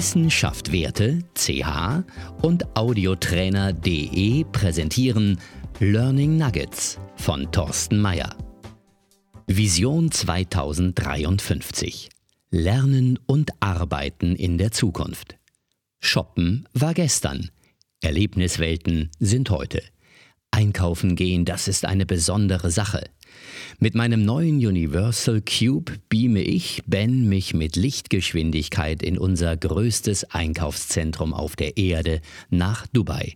Wissenschaft Werte, CH und Audiotrainer.de präsentieren Learning Nuggets von Thorsten Mayer. Vision 2053. Lernen und Arbeiten in der Zukunft. Shoppen war gestern. Erlebniswelten sind heute. Einkaufen gehen, das ist eine besondere Sache. Mit meinem neuen Universal Cube beame ich, Ben, mich mit Lichtgeschwindigkeit in unser größtes Einkaufszentrum auf der Erde nach Dubai.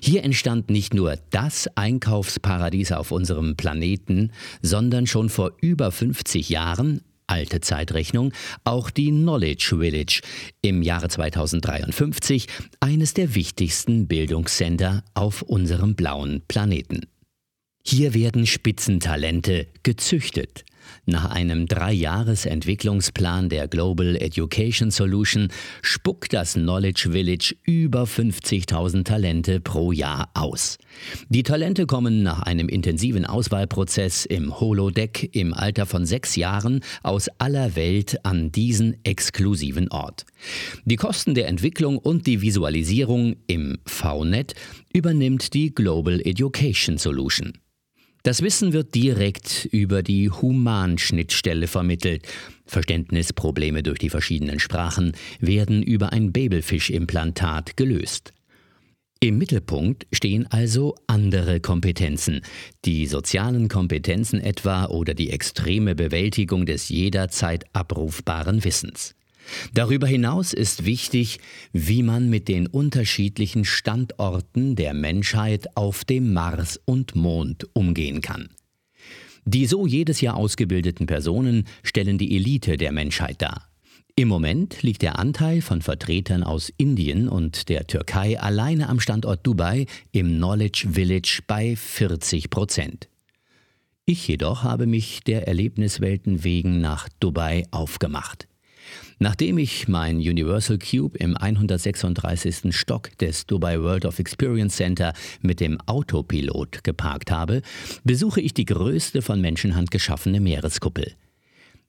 Hier entstand nicht nur das Einkaufsparadies auf unserem Planeten, sondern schon vor über 50 Jahren alte Zeitrechnung, auch die Knowledge Village im Jahre 2053, eines der wichtigsten Bildungscenter auf unserem blauen Planeten. Hier werden Spitzentalente gezüchtet. Nach einem Dreijahres-Entwicklungsplan der Global Education Solution spuckt das Knowledge Village über 50.000 Talente pro Jahr aus. Die Talente kommen nach einem intensiven Auswahlprozess im Holodeck im Alter von sechs Jahren aus aller Welt an diesen exklusiven Ort. Die Kosten der Entwicklung und die Visualisierung im VNet übernimmt die Global Education Solution. Das Wissen wird direkt über die Humanschnittstelle vermittelt. Verständnisprobleme durch die verschiedenen Sprachen werden über ein Babelfisch-Implantat gelöst. Im Mittelpunkt stehen also andere Kompetenzen, die sozialen Kompetenzen etwa oder die extreme Bewältigung des jederzeit abrufbaren Wissens. Darüber hinaus ist wichtig, wie man mit den unterschiedlichen Standorten der Menschheit auf dem Mars und Mond umgehen kann. Die so jedes Jahr ausgebildeten Personen stellen die Elite der Menschheit dar. Im Moment liegt der Anteil von Vertretern aus Indien und der Türkei alleine am Standort Dubai im Knowledge Village bei 40 Prozent. Ich jedoch habe mich der Erlebniswelten wegen nach Dubai aufgemacht. Nachdem ich mein Universal Cube im 136. Stock des Dubai World of Experience Center mit dem Autopilot geparkt habe, besuche ich die größte von Menschenhand geschaffene Meereskuppel.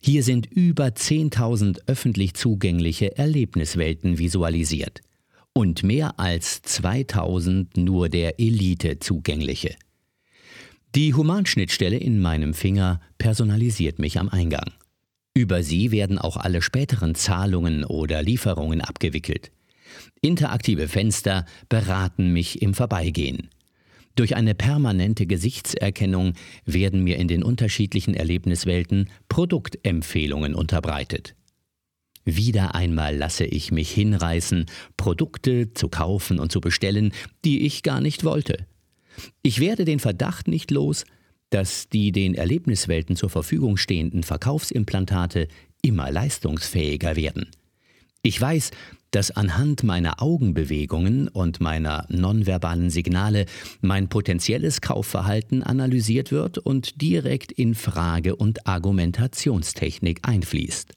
Hier sind über 10.000 öffentlich zugängliche Erlebniswelten visualisiert und mehr als 2000 nur der Elite zugängliche. Die Humanschnittstelle in meinem Finger personalisiert mich am Eingang. Über sie werden auch alle späteren Zahlungen oder Lieferungen abgewickelt. Interaktive Fenster beraten mich im Vorbeigehen. Durch eine permanente Gesichtserkennung werden mir in den unterschiedlichen Erlebniswelten Produktempfehlungen unterbreitet. Wieder einmal lasse ich mich hinreißen, Produkte zu kaufen und zu bestellen, die ich gar nicht wollte. Ich werde den Verdacht nicht los, dass die den Erlebniswelten zur Verfügung stehenden Verkaufsimplantate immer leistungsfähiger werden. Ich weiß, dass anhand meiner Augenbewegungen und meiner nonverbalen Signale mein potenzielles Kaufverhalten analysiert wird und direkt in Frage- und Argumentationstechnik einfließt.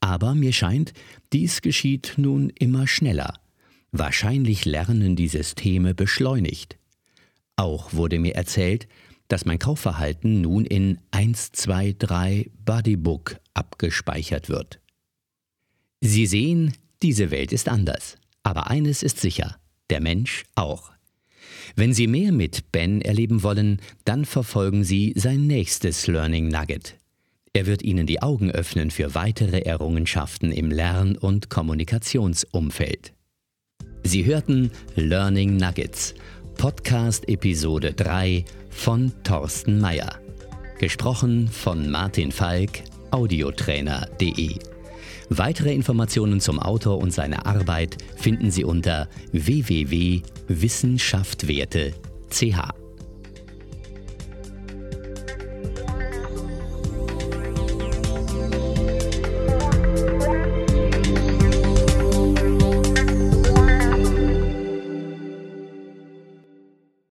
Aber mir scheint, dies geschieht nun immer schneller. Wahrscheinlich lernen die Systeme beschleunigt. Auch wurde mir erzählt, dass mein Kaufverhalten nun in 123 Bodybook abgespeichert wird. Sie sehen, diese Welt ist anders. Aber eines ist sicher, der Mensch auch. Wenn Sie mehr mit Ben erleben wollen, dann verfolgen Sie sein nächstes Learning Nugget. Er wird Ihnen die Augen öffnen für weitere Errungenschaften im Lern- und Kommunikationsumfeld. Sie hörten Learning Nuggets, Podcast Episode 3 von Thorsten Mayer. Gesprochen von Martin Falk, audiotrainer.de. Weitere Informationen zum Autor und seiner Arbeit finden Sie unter www.wissenschaftwerte.ch.